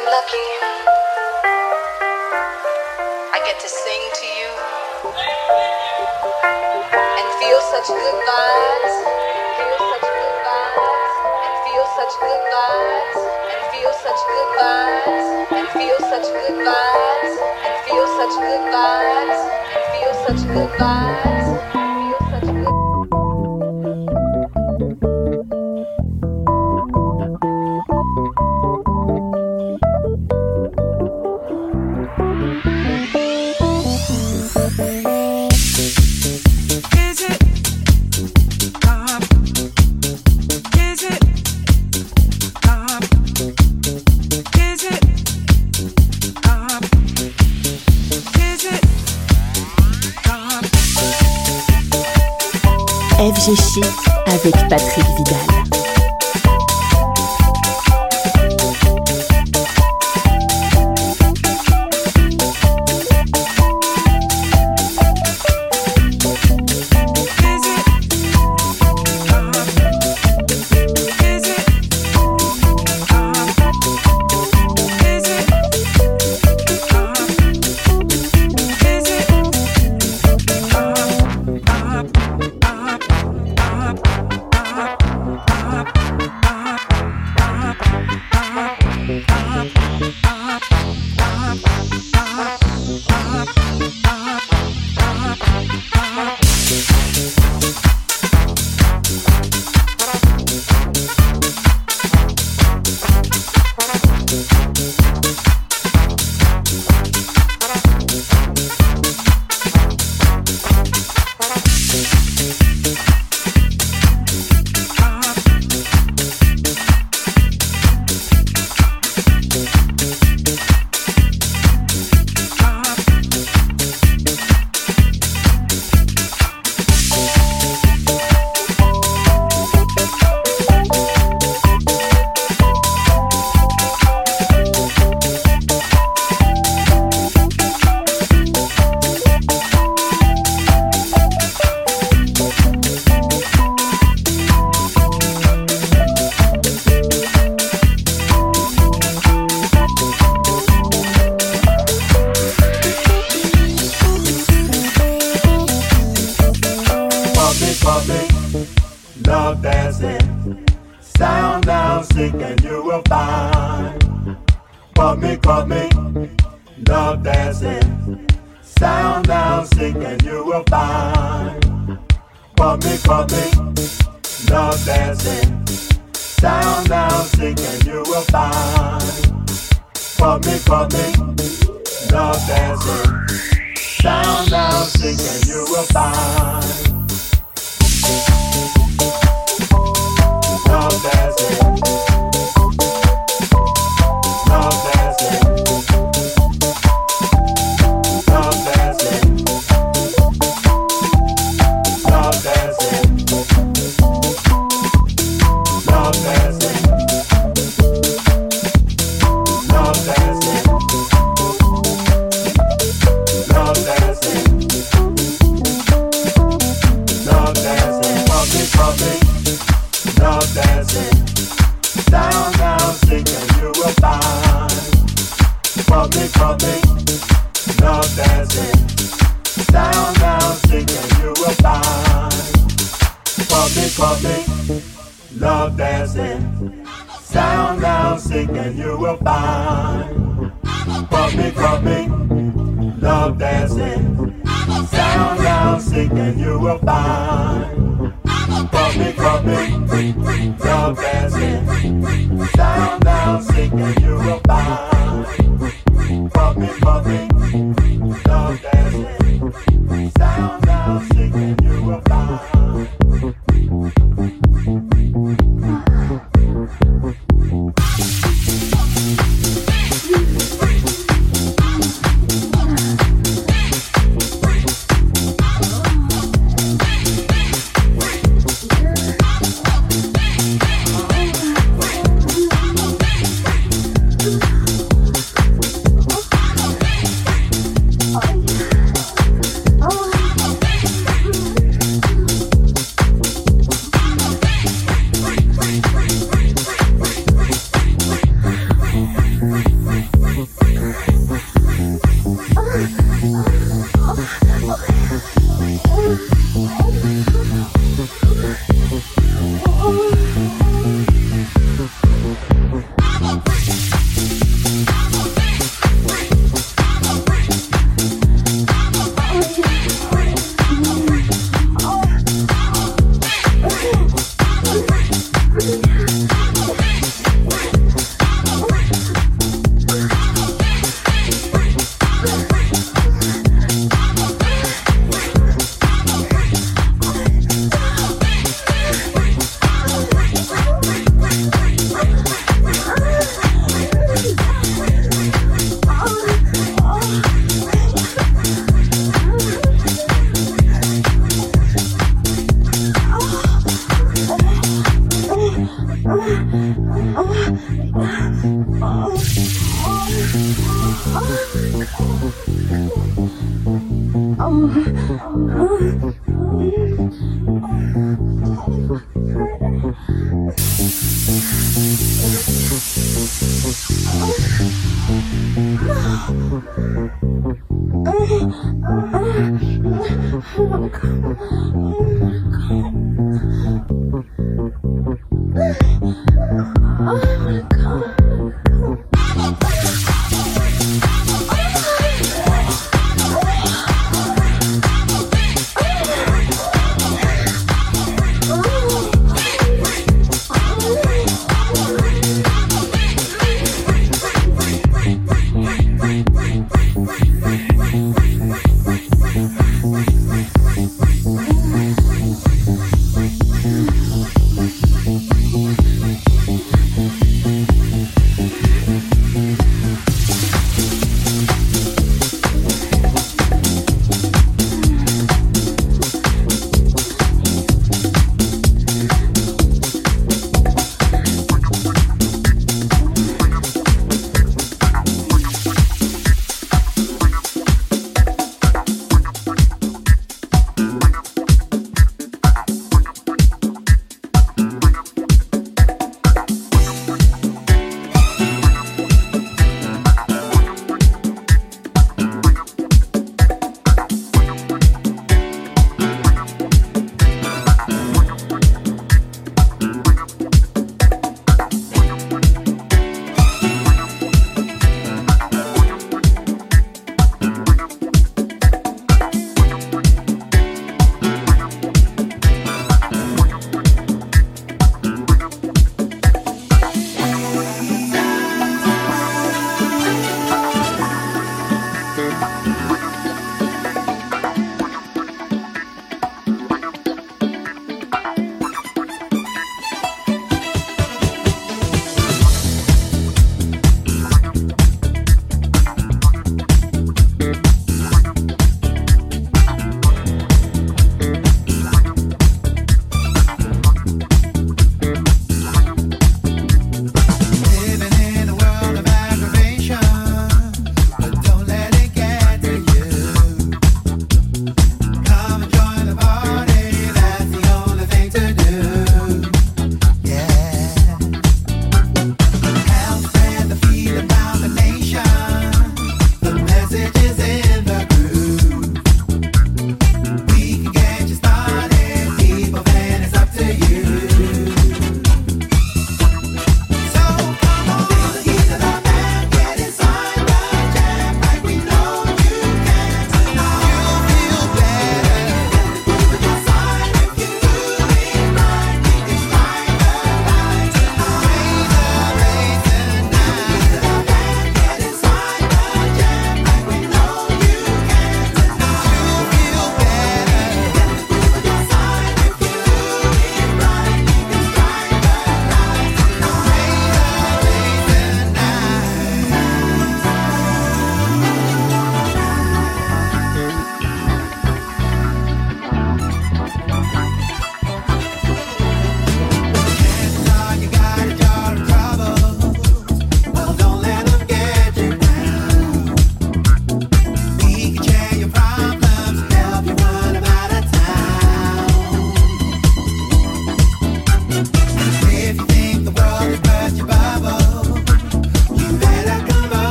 I'm lucky. I get to sing to you and feel such good vibes. Feel such good vibes. And feel such good vibes. And feel such good vibes. And feel such good vibes. And feel such good vibes. And feel such good vibes.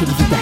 exclusividade.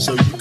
so you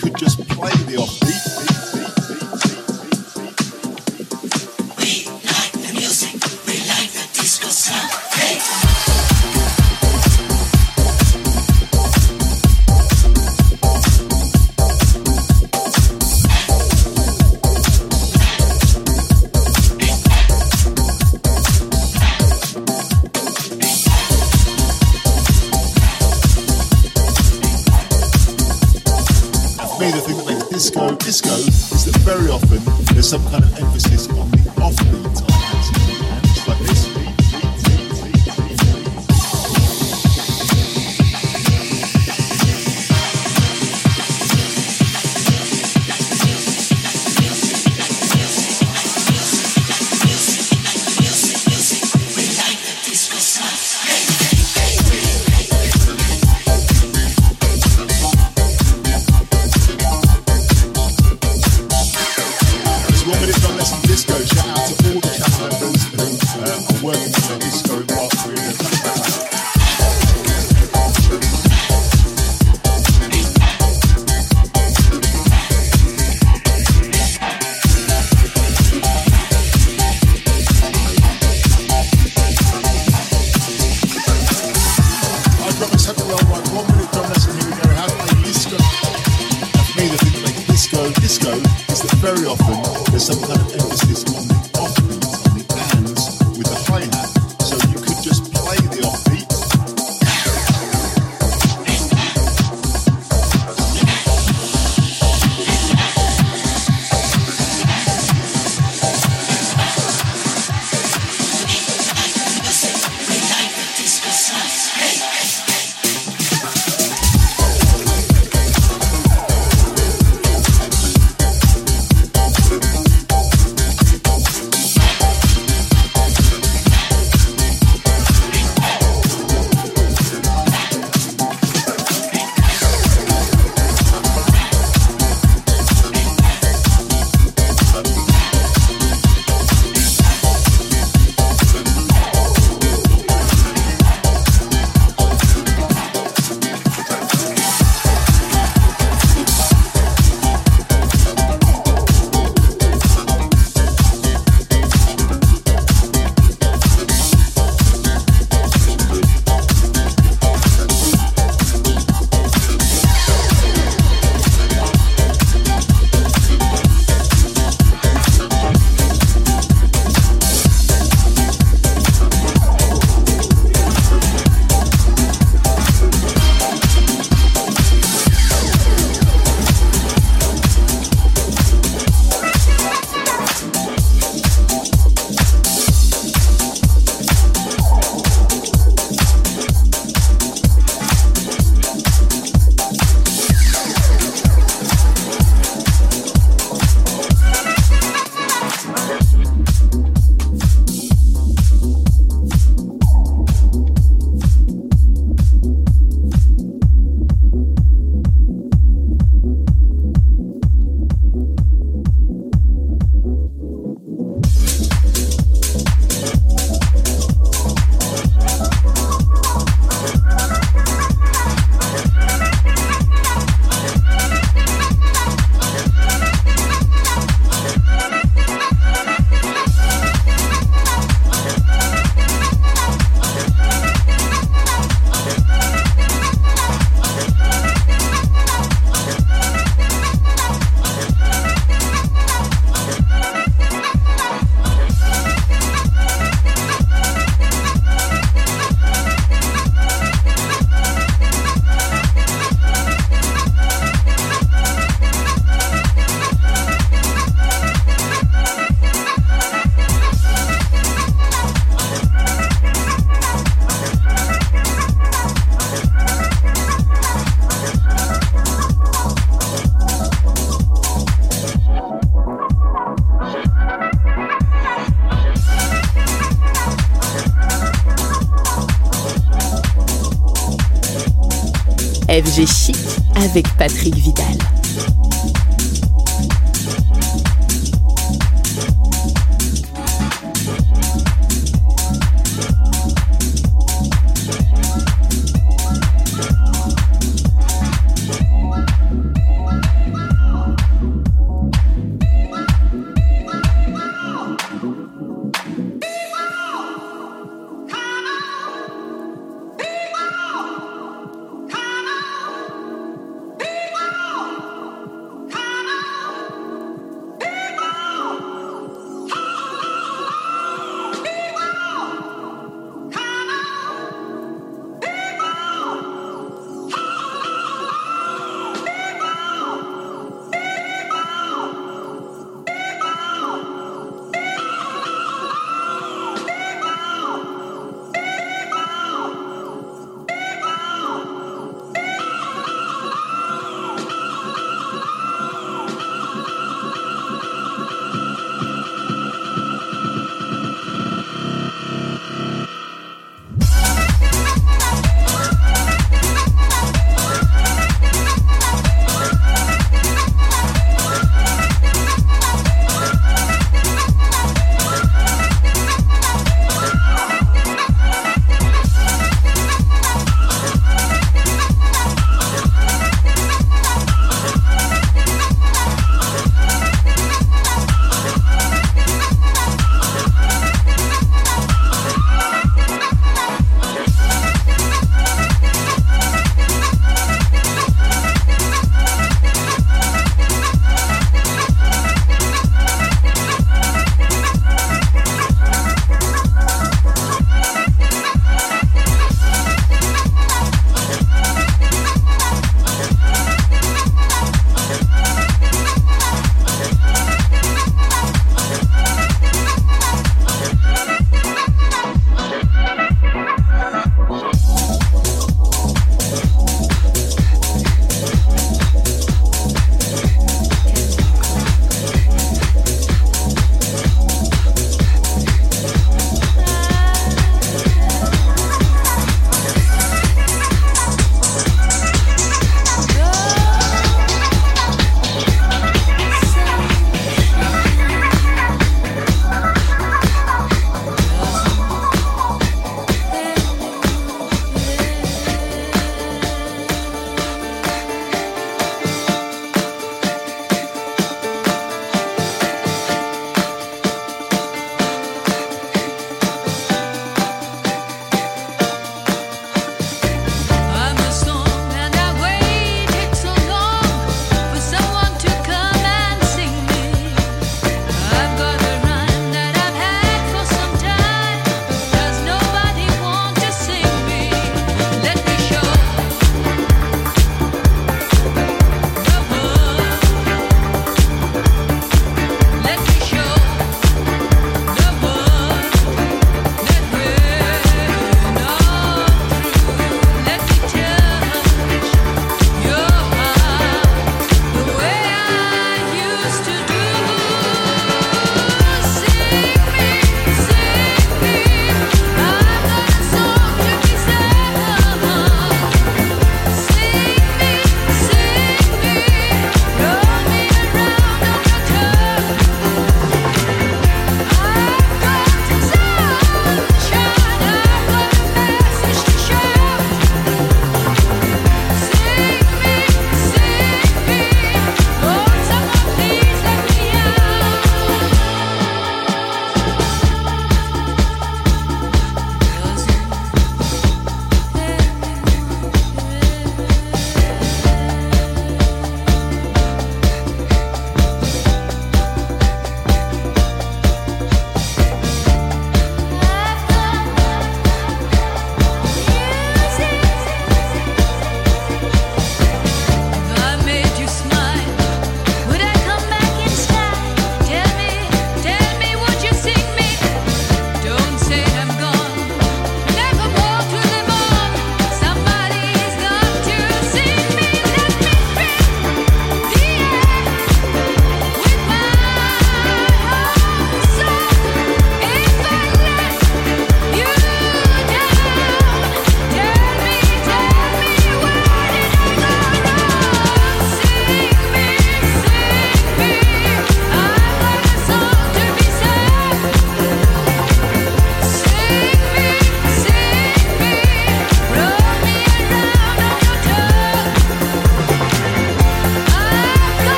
avec Patrick Vidal.